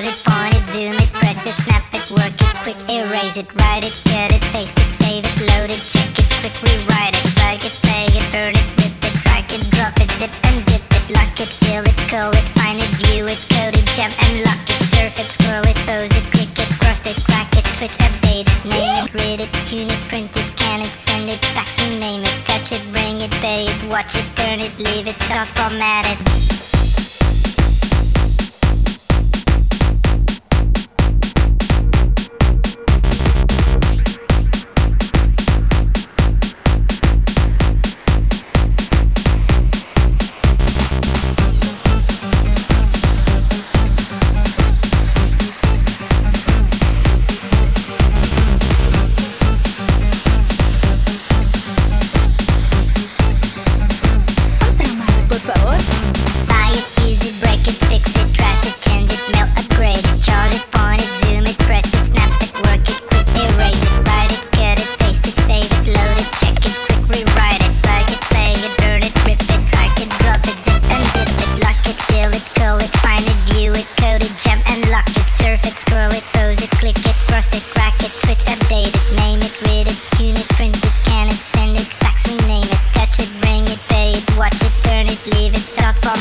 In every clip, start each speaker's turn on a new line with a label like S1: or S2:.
S1: pause it, point it, zoom it, press it, snap it, work it, quick erase it, write it, cut it, paste it, save it, load it, check it, quick rewrite it, plug it, play it, burn it, rip it, drag it, drop it, zip and zip it, lock it, fill it, call it, find it, view it, code it, jump and lock it, surf it, scroll it, pose it, click it, cross it, crack it, switch, update it, name it, read it, tune it, print it, scan it, send it, fax, rename it, touch it, bring it, pay it, watch it, turn it, leave it, stop, format it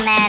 S1: Man.